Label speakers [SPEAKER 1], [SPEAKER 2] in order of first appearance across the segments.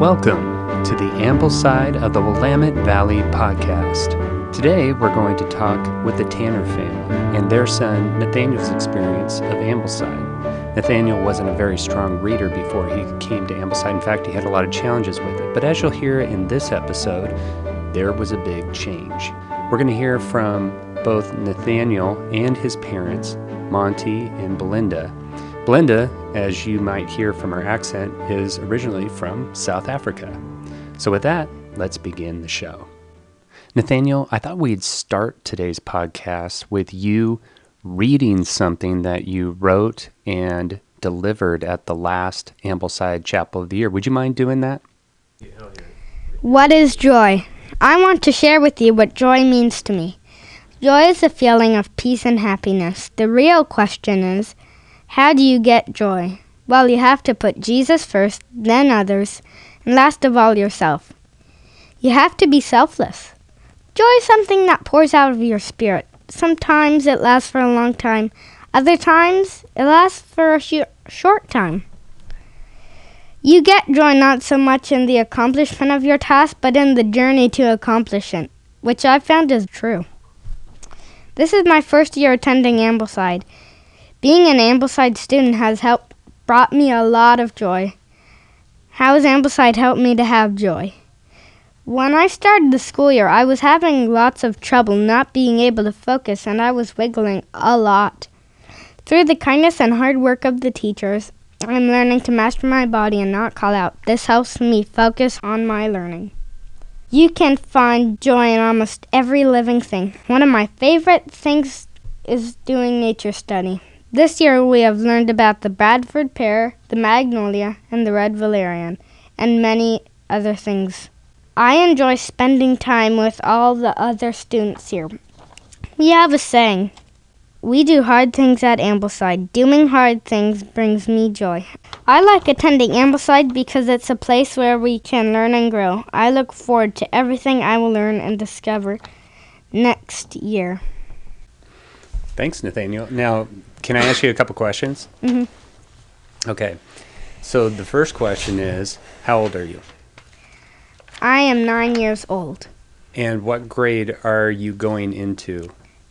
[SPEAKER 1] Welcome to the Ambleside of the Willamette Valley podcast. Today we're going to talk with the Tanner family and their son Nathaniel's experience of Ambleside. Nathaniel wasn't a very strong reader before he came to Ambleside. In fact, he had a lot of challenges with it. But as you'll hear in this episode, there was a big change. We're going to hear from both Nathaniel and his parents, Monty and Belinda. Belinda, as you might hear from her accent, is originally from South Africa. So, with that, let's begin the show. Nathaniel, I thought we'd start today's podcast with you reading something that you wrote and delivered at the last Ambleside Chapel of the Year. Would you mind doing that?
[SPEAKER 2] What is joy? I want to share with you what joy means to me. Joy is a feeling of peace and happiness. The real question is, how do you get joy? Well, you have to put Jesus first, then others, and last of all, yourself. You have to be selfless. Joy is something that pours out of your spirit. Sometimes it lasts for a long time, other times it lasts for a sh- short time. You get joy not so much in the accomplishment of your task, but in the journey to accomplish it, which I've found is true. This is my first year attending Ambleside. Being an Ambleside student has helped brought me a lot of joy. How has Ambleside helped me to have joy? When I started the school year, I was having lots of trouble not being able to focus and I was wiggling a lot. Through the kindness and hard work of the teachers, I'm learning to master my body and not call out. This helps me focus on my learning. You can find joy in almost every living thing. One of my favorite things is doing nature study. This year we have learned about the Bradford pear, the magnolia, and the red valerian, and many other things. I enjoy spending time with all the other students here. We have a saying We do hard things at Ambleside. Doing hard things brings me joy. I like attending Ambleside because it's a place where we can learn and grow. I look forward to everything I will learn and discover next year.
[SPEAKER 1] Thanks, Nathaniel. Now, can I ask you a couple questions?
[SPEAKER 2] Mhm.
[SPEAKER 1] Okay. So the first question is, how old are you?
[SPEAKER 2] I am nine years old,
[SPEAKER 1] And what grade are you going into?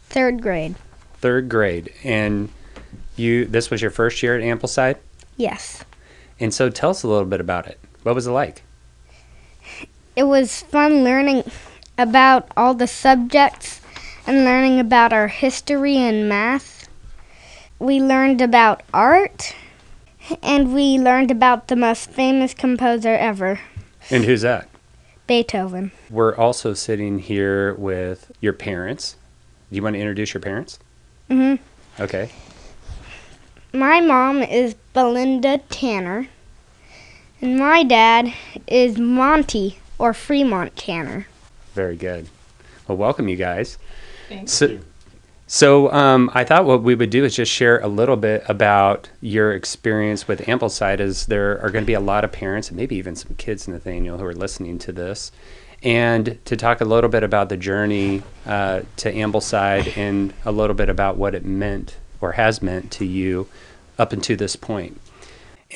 [SPEAKER 2] third grade.
[SPEAKER 1] Third grade. And you this was your first year at Ambleside?
[SPEAKER 2] Yes.
[SPEAKER 1] And so tell us a little bit about it. What was it like?
[SPEAKER 2] It was fun learning about all the subjects and learning about our history and math. We learned about art and we learned about the most famous composer ever,
[SPEAKER 1] And who's that?
[SPEAKER 2] Beethoven.
[SPEAKER 1] We're also sitting here with your parents. Do you want to introduce your parents?
[SPEAKER 2] Mm hmm
[SPEAKER 1] Okay.
[SPEAKER 2] My mom is Belinda Tanner, and my dad is Monty or Fremont Tanner.
[SPEAKER 1] Very good. Well, welcome you guys. Thank so, So um, I thought what we would do is just share a little bit about your experience with Ambleside, as there are going to be a lot of parents and maybe even some kids, Nathaniel, who are listening to this, and to talk a little bit about the journey uh, to Ambleside and a little bit about what it meant or has meant to you up until this point.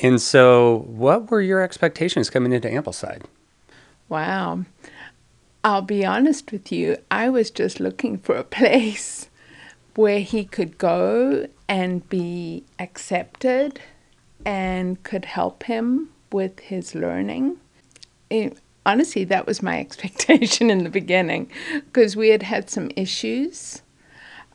[SPEAKER 1] And so, what were your expectations coming into Ambleside?
[SPEAKER 3] Wow. I'll be honest with you, I was just looking for a place where he could go and be accepted and could help him with his learning. It, honestly, that was my expectation in the beginning because we had had some issues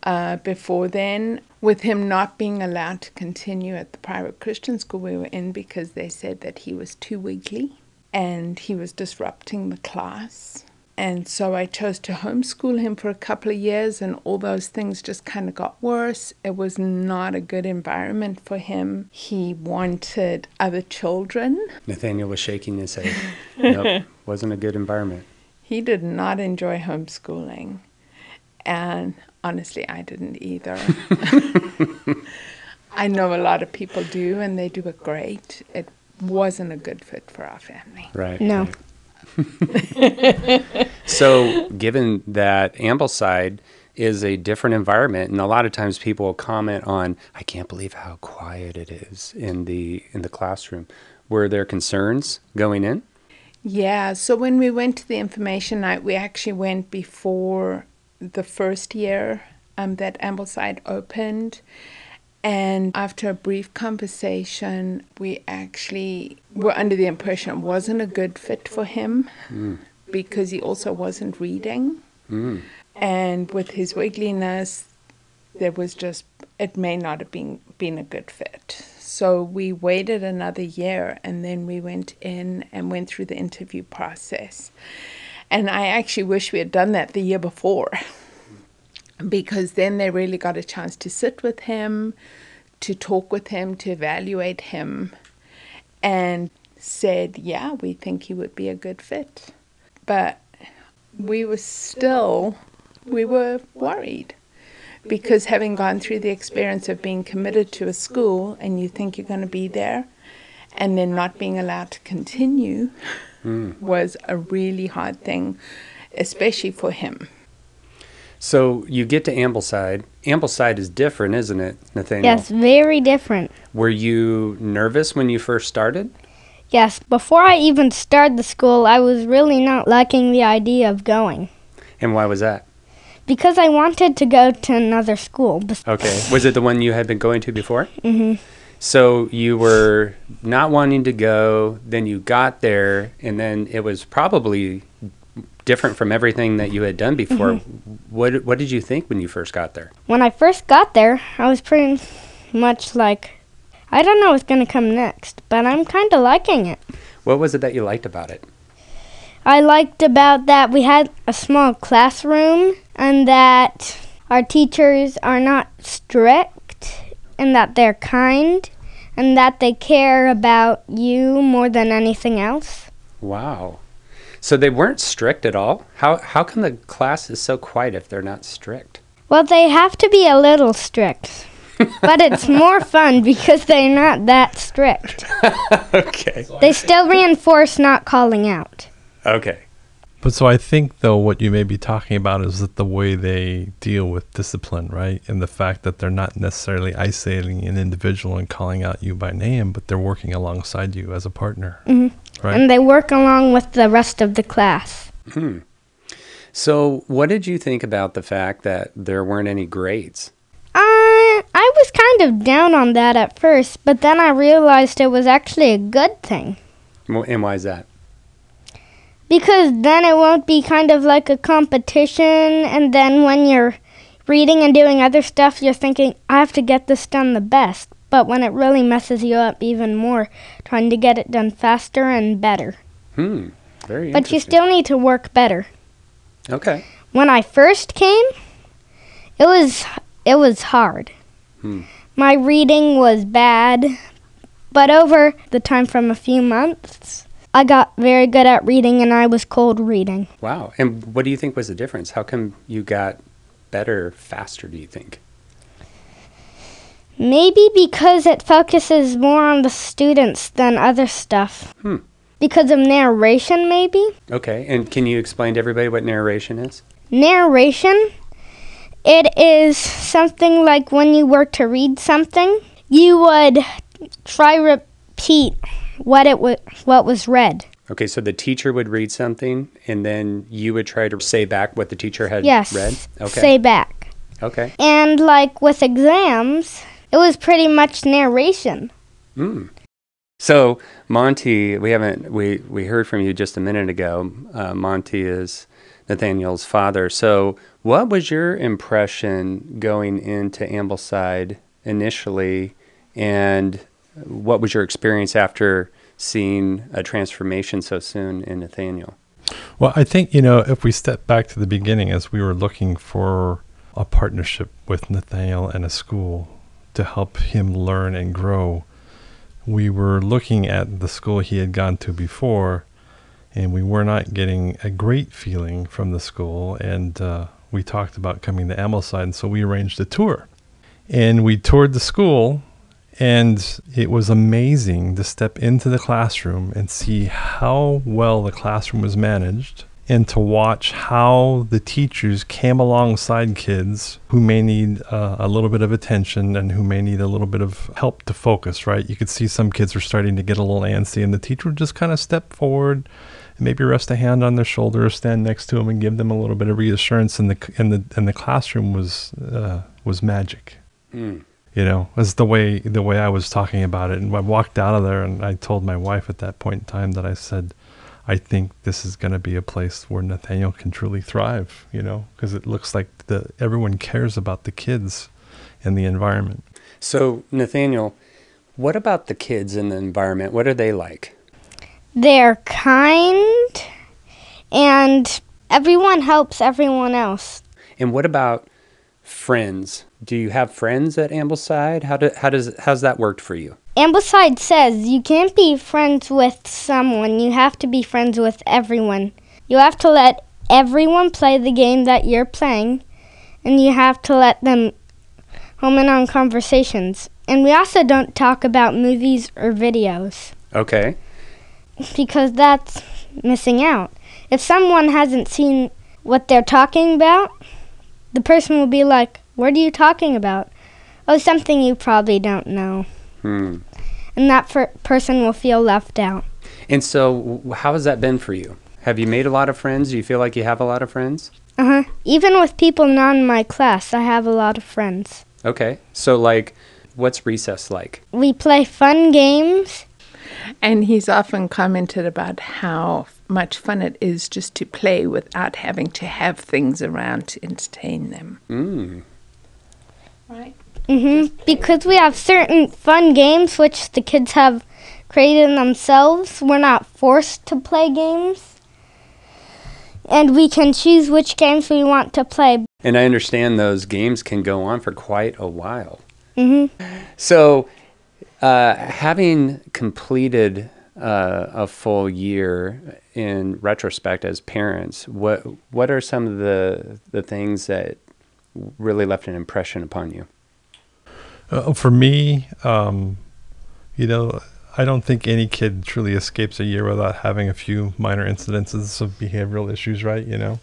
[SPEAKER 3] uh, before then with him not being allowed to continue at the private Christian school we were in because they said that he was too weakly and he was disrupting the class. And so I chose to homeschool him for a couple of years, and all those things just kind of got worse. It was not a good environment for him. He wanted other children.
[SPEAKER 1] Nathaniel was shaking his head. nope, wasn't a good environment.
[SPEAKER 3] He did not enjoy homeschooling. And honestly, I didn't either. I know a lot of people do, and they do it great. It wasn't a good fit for our family.
[SPEAKER 1] Right.
[SPEAKER 2] No.
[SPEAKER 1] right. so, given that Ambleside is a different environment, and a lot of times people will comment on, "I can't believe how quiet it is in the in the classroom." Were there concerns going in?
[SPEAKER 3] Yeah, so when we went to the information night, we actually went before the first year um, that Ambleside opened. And after a brief conversation, we actually were under the impression it wasn't a good fit for him because he also wasn't reading.
[SPEAKER 1] Mm.
[SPEAKER 3] And with his wiggliness, there was just, it may not have been, been a good fit. So we waited another year and then we went in and went through the interview process. And I actually wish we had done that the year before because then they really got a chance to sit with him, to talk with him, to evaluate him, and said, Yeah, we think he would be a good fit. But we were still, we were worried because having gone through the experience of being committed to a school and you think you're going to be there and then not being allowed to continue hmm. was a really hard thing, especially for him.
[SPEAKER 1] So you get to Ambleside. Ambleside is different, isn't it, Nathaniel?
[SPEAKER 2] Yes, very different.
[SPEAKER 1] Were you nervous when you first started?
[SPEAKER 2] Yes, before I even started the school, I was really not liking the idea of going
[SPEAKER 1] And why was that?
[SPEAKER 2] because I wanted to go to another school.
[SPEAKER 1] Okay. Was it the one you had been going to before?
[SPEAKER 2] Mm-hmm.
[SPEAKER 1] So you were not wanting to go, then you got there, and then it was probably different from everything that you had done before. Mm-hmm. What What did you think when you first got there?
[SPEAKER 2] When I first got there, I was pretty much like, I don't know what's going to come next, but I'm kind of liking it.
[SPEAKER 1] What was it that you liked about it?
[SPEAKER 2] I liked about that we had a small classroom and that our teachers are not strict and that they're kind and that they care about you more than anything else.
[SPEAKER 1] Wow. So they weren't strict at all. How How come the class is so quiet if they're not strict?
[SPEAKER 2] Well, they have to be a little strict. but it's more fun because they're not that strict.
[SPEAKER 1] okay.
[SPEAKER 2] They still reinforce not calling out.
[SPEAKER 1] Okay.
[SPEAKER 4] But so I think though what you may be talking about is that the way they deal with discipline, right? And the fact that they're not necessarily isolating an individual and calling out you by name, but they're working alongside you as a partner.
[SPEAKER 2] Mhm.
[SPEAKER 4] Right.
[SPEAKER 2] And they work along with the rest of the class.
[SPEAKER 1] Hmm. So, what did you think about the fact that there weren't any grades?
[SPEAKER 2] Uh, I was kind of down on that at first, but then I realized it was actually a good thing.
[SPEAKER 1] And why is that?
[SPEAKER 2] Because then it won't be kind of like a competition, and then when you're reading and doing other stuff, you're thinking, I have to get this done the best. But when it really messes you up even more, trying to get it done faster and better.
[SPEAKER 1] Hmm. Very
[SPEAKER 2] But you still need to work better.
[SPEAKER 1] Okay.
[SPEAKER 2] When I first came, it was it was hard.
[SPEAKER 1] Hmm.
[SPEAKER 2] My reading was bad, but over the time from a few months, I got very good at reading and I was cold reading.
[SPEAKER 1] Wow. And what do you think was the difference? How come you got better faster, do you think?
[SPEAKER 2] Maybe because it focuses more on the students than other stuff.
[SPEAKER 1] Hmm.
[SPEAKER 2] Because of narration, maybe?
[SPEAKER 1] Okay. And can you explain to everybody what narration is?
[SPEAKER 2] Narration, it is something like when you were to read something, you would try repeat what it wa- what was read.
[SPEAKER 1] Okay, so the teacher would read something and then you would try to say back what the teacher had
[SPEAKER 2] Yes.
[SPEAKER 1] read? Okay.
[SPEAKER 2] Say back.
[SPEAKER 1] okay.
[SPEAKER 2] And like with exams, it was pretty much narration.
[SPEAKER 1] Mm. So Monty, we haven't we we heard from you just a minute ago. Uh, Monty is Nathaniel's father. So what was your impression going into Ambleside initially, and what was your experience after seeing a transformation so soon in Nathaniel?
[SPEAKER 4] Well, I think, you know, if we step back to the beginning as we were looking for a partnership with Nathaniel and a school to help him learn and grow, we were looking at the school he had gone to before and we were not getting a great feeling from the school. And uh, we talked about coming to Ambleside, and so we arranged a tour. And we toured the school, and it was amazing to step into the classroom and see how well the classroom was managed and to watch how the teachers came alongside kids who may need uh, a little bit of attention and who may need a little bit of help to focus, right? You could see some kids were starting to get a little antsy, and the teacher would just kind of step forward and maybe rest a hand on their shoulder or stand next to them and give them a little bit of reassurance. And the and the and the classroom was uh, was magic.
[SPEAKER 1] Mm.
[SPEAKER 4] You know, was the way the way I was talking about it. And I walked out of there, and I told my wife at that point in time that I said, I think this is going to be a place where Nathaniel can truly thrive. You know, because it looks like the everyone cares about the kids and the environment.
[SPEAKER 1] So, Nathaniel, what about the kids and the environment? What are they like?
[SPEAKER 2] They're kind and everyone helps everyone else.
[SPEAKER 1] And what about friends? Do you have friends at Ambleside? How do, how does how's that worked for you?
[SPEAKER 2] Ambleside says you can't be friends with someone, you have to be friends with everyone. You have to let everyone play the game that you're playing, and you have to let them home in on conversations. And we also don't talk about movies or videos
[SPEAKER 1] Okay.
[SPEAKER 2] because that's missing out. If someone hasn't seen what they're talking about, the person will be like, What are you talking about? Oh, something you probably don't know.
[SPEAKER 1] Hmm.
[SPEAKER 2] And that fir- person will feel left out.
[SPEAKER 1] And so, how has that been for you? Have you made a lot of friends? Do you feel like you have a lot of friends?
[SPEAKER 2] Uh huh. Even with people not in my class, I have a lot of friends.
[SPEAKER 1] Okay. So, like, what's recess like?
[SPEAKER 2] We play fun games.
[SPEAKER 3] And he's often commented about how much fun it is just to play without having to have things around to entertain them.
[SPEAKER 1] Mm.
[SPEAKER 3] Right.
[SPEAKER 2] Hmm Because we have certain fun games which the kids have created themselves. We're not forced to play games. And we can choose which games we want to play.
[SPEAKER 1] And I understand those games can go on for quite a while.
[SPEAKER 2] hmm
[SPEAKER 1] So, uh, having completed uh, a full year in retrospect as parents, what what are some of the the things that really left an impression upon you?
[SPEAKER 4] Uh, for me, um, you know, I don't think any kid truly escapes a year without having a few minor incidences of behavioral issues, right? You know,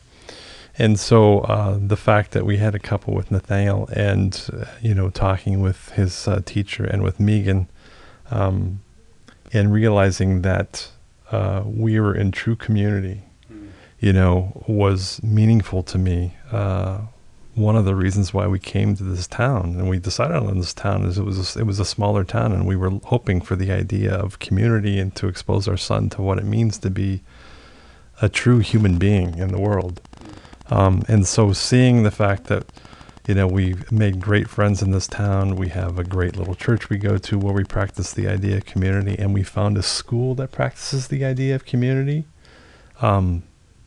[SPEAKER 4] and so uh, the fact that we had a couple with Nathaniel and uh, you know talking with his uh, teacher and with Megan, um, and realizing that uh, we were in true community, you know, was meaningful to me. One of the reasons why we came to this town and we decided on this town is it was a, it was a smaller town and we were hoping for the idea of community and to expose our son to what it means to be a true human being in the world. Um, and so seeing the fact that you know we've made great friends in this town, we have a great little church we go to where we practice the idea of community, and we found a school that practices the idea of community. Um,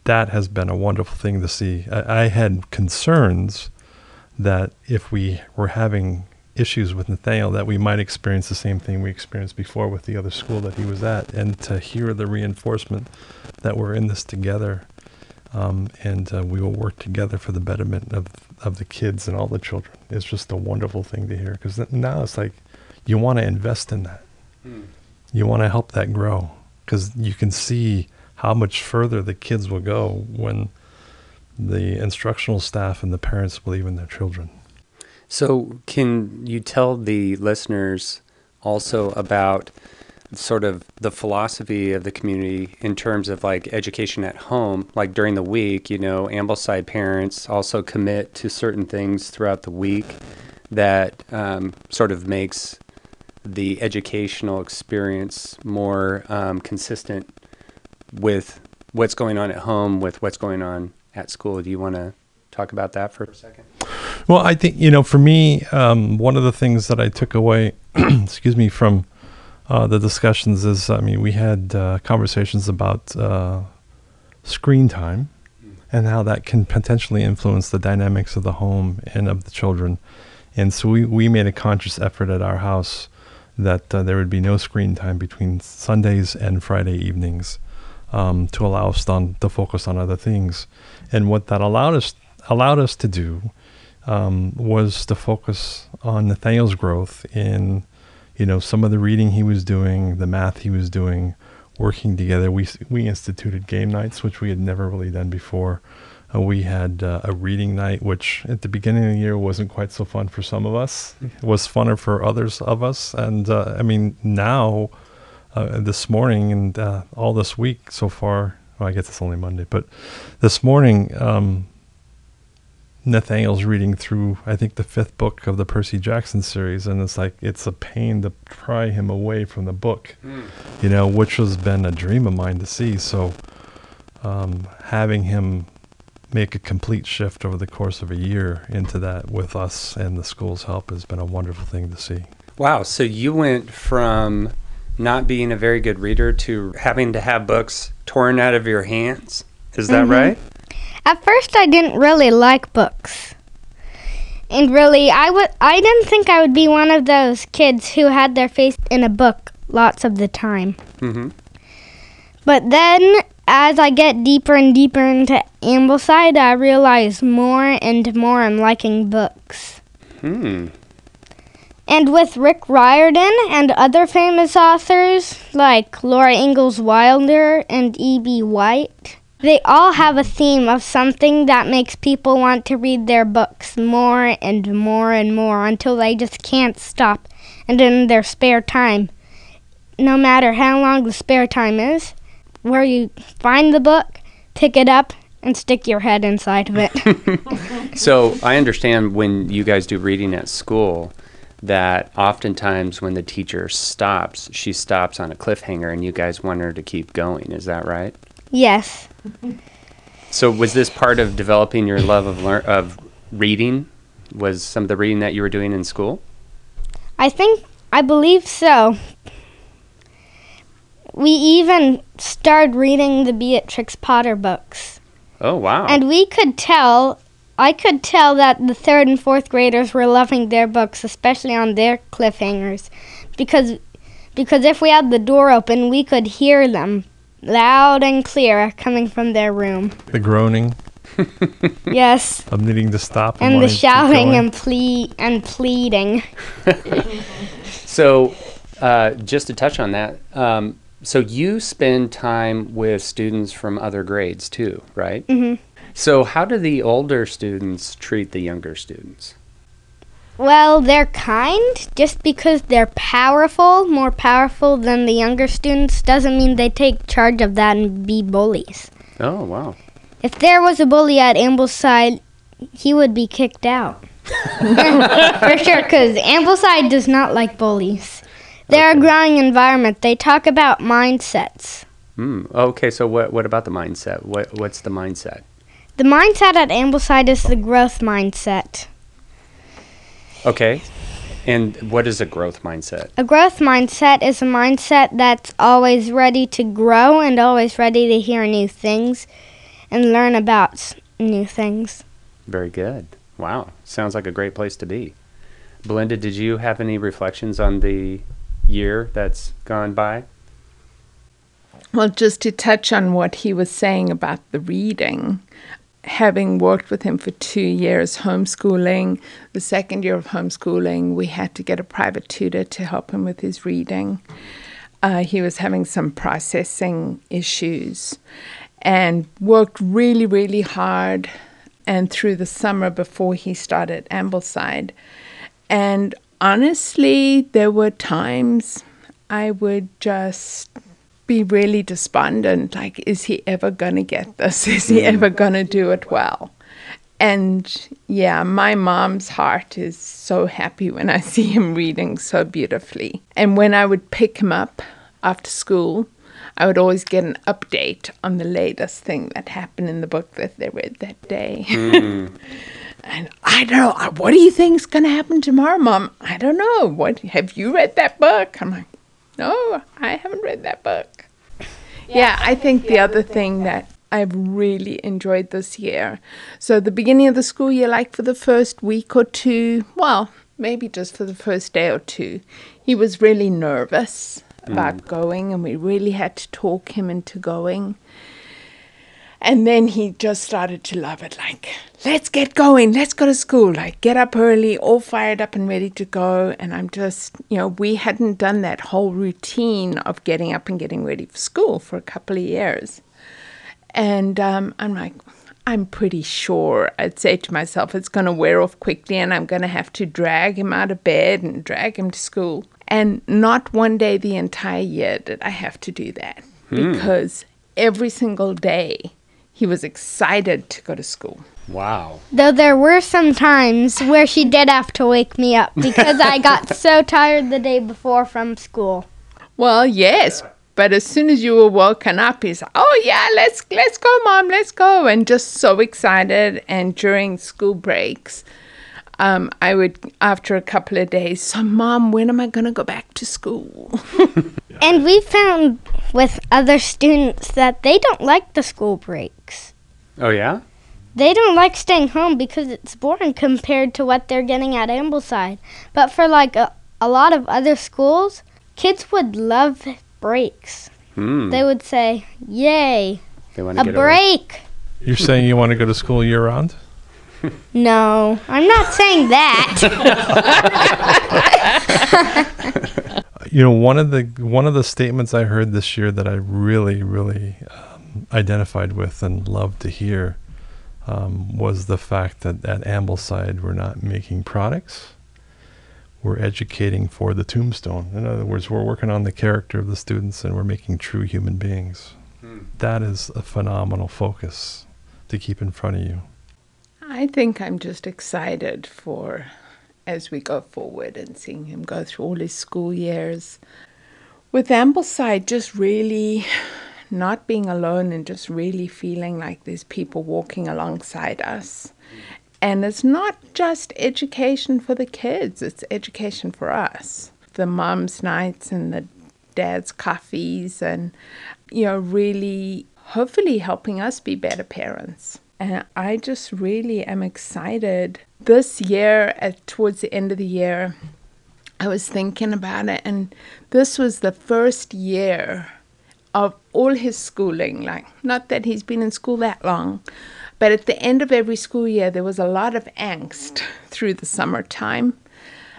[SPEAKER 4] that has been a wonderful thing to see. I, I had concerns that if we were having issues with Nathaniel, that we might experience the same thing we experienced before with the other school that he was at, and to hear the reinforcement that we're in this together, um, and uh, we will work together for the betterment of of the kids and all the children. It's just a wonderful thing to hear because now it's like you want to invest in that, you want to help that grow because you can see how much further the kids will go when the instructional staff and the parents believe in their children.
[SPEAKER 1] So, can you tell the listeners also about sort of the philosophy of the community in terms of like education at home? Like during the week, you know, Ambleside parents also commit to certain things throughout the week that um, sort of makes the educational experience more um, consistent with what's going on at home with what's going on at school. Do you want to talk about that for a second?
[SPEAKER 4] Well, I think you know, for me, um, one of the things that I took away, excuse me, from uh, the discussions is, I mean, we had uh, conversations about uh, screen time and how that can potentially influence the dynamics of the home and of the children. And so we, we made a conscious effort at our house that uh, there would be no screen time between Sundays and Friday evenings um, to allow us on, to focus on other things. And what that allowed us allowed us to do um, was to focus on Nathaniel's growth in, you know, some of the reading he was doing, the math he was doing, working together. We we instituted game nights, which we had never really done before. Uh, we had uh, a reading night, which at the beginning of the year wasn't quite so fun for some of us. It was funner for others of us. And uh, I mean, now, uh, this morning and uh, all this week so far, Well, I guess it's only Monday, but this morning, um, Nathaniel's reading through, I think, the fifth book of the Percy Jackson series, and it's like it's a pain to pry him away from the book, you know, which has been a dream of mine to see. So, um, having him make a complete shift over the course of a year into that with us and the school's help has been a wonderful thing to see.
[SPEAKER 1] Wow. So you went from not being a very good reader to having to have books torn out of your hands. Is that right?
[SPEAKER 2] At first, I didn't really like books. And really, I would I didn't think I would be one of those kids who had their face in a book lots of the time.
[SPEAKER 1] Mm-hmm.
[SPEAKER 2] But then, as I get deeper and deeper into Ambleside, I realize more and more I'm liking books.
[SPEAKER 1] Hmm.
[SPEAKER 2] And with Rick Riordan and other famous authors like Laura Ingalls Wilder and E.B. White, they all have a theme of something that makes people want to read their books more and more and more until they just can't stop. And in their spare time, no matter how long the spare time is, where you find the book, pick it up, and stick your head inside of it.
[SPEAKER 1] So I understand when you guys do reading at school that oftentimes when the teacher stops, she stops on a cliffhanger and you guys want her to keep going. Is that right?
[SPEAKER 2] yes.
[SPEAKER 1] So was this part of developing your love of lear- of reading? Was some of the reading that you were doing in school?
[SPEAKER 2] I think, I believe so. We even started reading the Beatrix Potter books.
[SPEAKER 1] Oh wow.
[SPEAKER 2] And we could tell, I could tell that the third and fourth graders were loving their books, especially on their cliffhangers. Because, because if we had the door open, we could hear them loud and clear coming from their room.
[SPEAKER 4] The groaning
[SPEAKER 2] Yes.
[SPEAKER 4] of needing to stop
[SPEAKER 2] And the
[SPEAKER 4] wanting to keep
[SPEAKER 2] shouting and ple- and pleading.
[SPEAKER 1] So, uh, just to touch on that, um, so you spend time with students from other grades too, right?
[SPEAKER 2] Mhm.
[SPEAKER 1] So, how do the older students treat the younger students?
[SPEAKER 2] Well, they're kind. Just because they're powerful, more powerful than the younger students, doesn't mean they take charge of that and be bullies.
[SPEAKER 1] Oh, wow.
[SPEAKER 2] If there was a bully at Ambleside, he would be kicked out. For sure, because Ambleside does not like bullies. They're a growing environment. They talk about mindsets.
[SPEAKER 1] Hmm. Okay. So, what what about the mindset? What what's the mindset?
[SPEAKER 2] The mindset at Ambleside is the growth mindset.
[SPEAKER 1] Okay. And what is a growth mindset?
[SPEAKER 2] A growth mindset is a mindset that's always ready to grow and always ready to hear new things and learn about new things.
[SPEAKER 1] Very good. Wow. Sounds like a great place to be. Belinda, did you have any reflections on the year that's gone by?
[SPEAKER 3] Well, just to touch on what he was saying about the reading, having worked with him for two years homeschooling, the second year of homeschooling, we had to get a private tutor to help him with his reading. Uh, he was having some processing issues and worked really, really hard and through the summer before he started Ambleside. And honestly, there were times I would just be really despondent like, is he ever going to get this? Is he ever going to do it well? And yeah, my mom's heart is so happy when I see him reading so beautifully. And when I would pick him up after school, I would always get an update on the latest thing that happened in the book that they read that day. and I don't know, uh, what do you think's going to happen tomorrow, Mom? I don't know. What have you read that book? I'm like, no, I haven't read that book. Yeah, I think the other thing that I've really enjoyed this year. So, the beginning of the school year, like for the first week or two, well, maybe just for the first day or two, he was really nervous mm. about going, and we really had to talk him into going. And then he just started to love it like, let's get going, let's go to school, like get up early, all fired up and ready to go. And I'm just, you know, we hadn't done that whole routine of getting up and getting ready for school for a couple of years. And um, I'm like, I'm pretty sure I'd say to myself, it's going to wear off quickly and I'm going to have to drag him out of bed and drag him to school. And not one day the entire year did I have to do that because every single day he was excited to go to school.
[SPEAKER 1] Wow.
[SPEAKER 2] Though there were some times where she did have to wake me up because I got so tired the day before from school.
[SPEAKER 3] Well, yes, but as soon as you were woken up, he's oh yeah, let's let's go, mom, let's go, and just so excited. And during school breaks, um, I would after a couple of days, so mom, when am I gonna go back to school?
[SPEAKER 2] And we found with other students that they don't like the school breaks.
[SPEAKER 1] Oh, yeah?
[SPEAKER 2] They don't like staying home because it's boring compared to what they're getting at Ambleside. But for like a, a lot of other schools, kids would love breaks.
[SPEAKER 1] Hmm.
[SPEAKER 2] They would say, Yay,
[SPEAKER 1] They
[SPEAKER 2] a
[SPEAKER 1] get away.
[SPEAKER 2] break.
[SPEAKER 4] You're saying you want to go to school year round?
[SPEAKER 2] No, I'm not saying that.
[SPEAKER 4] You know, one of the one of the statements I heard this year that I really, really um, identified with and loved to hear um, was the fact that at Ambleside we're not making products, we're educating for the tombstone. In other words, we're working on the character of the students and we're making true human beings. That is a phenomenal focus to keep in front of you.
[SPEAKER 3] I think I'm just excited for as we go forward and seeing him go through all his school years. With Ambleside, just really not being alone and just really feeling like there's people walking alongside us. And it's not just education for the kids, it's education for us. The mums' nights and the dad's coffees, and, you know, really hopefully helping us be better parents. And I just really am excited. This year, at towards the end of the year, I was thinking about it, and this was the first year of all his schooling. Like, not that he's been in school that long, but at the end of every school year, there was a lot of angst through the summertime.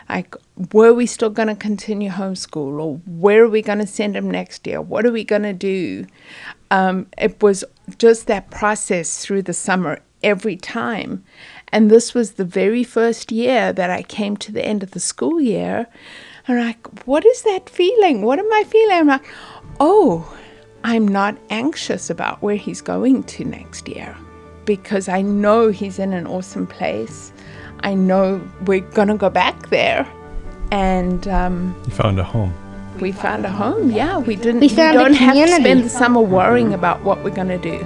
[SPEAKER 3] Like, were we still going to continue homeschool, or where are we going to send him next year? What are we going to do? Um, it was just that process through the summer every time. And this was the very first year that I came to the end of the school year. I'm like, what is that feeling? What am I feeling? I'm like, oh, I'm not anxious about where he's going to next year because I know he's in an awesome place. I know we're going to go back there. And um,
[SPEAKER 4] You found a home.
[SPEAKER 3] We found a home. Yeah, we didn't.
[SPEAKER 2] We found a
[SPEAKER 3] don't have to spend the summer worrying mm-hmm. about what we're going to do.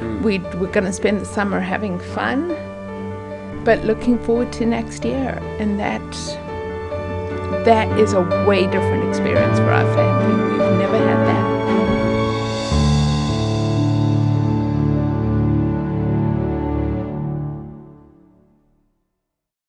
[SPEAKER 3] Mm. We we're going to spend the summer having fun, but looking forward to next year, and that that is a way different experience for our family.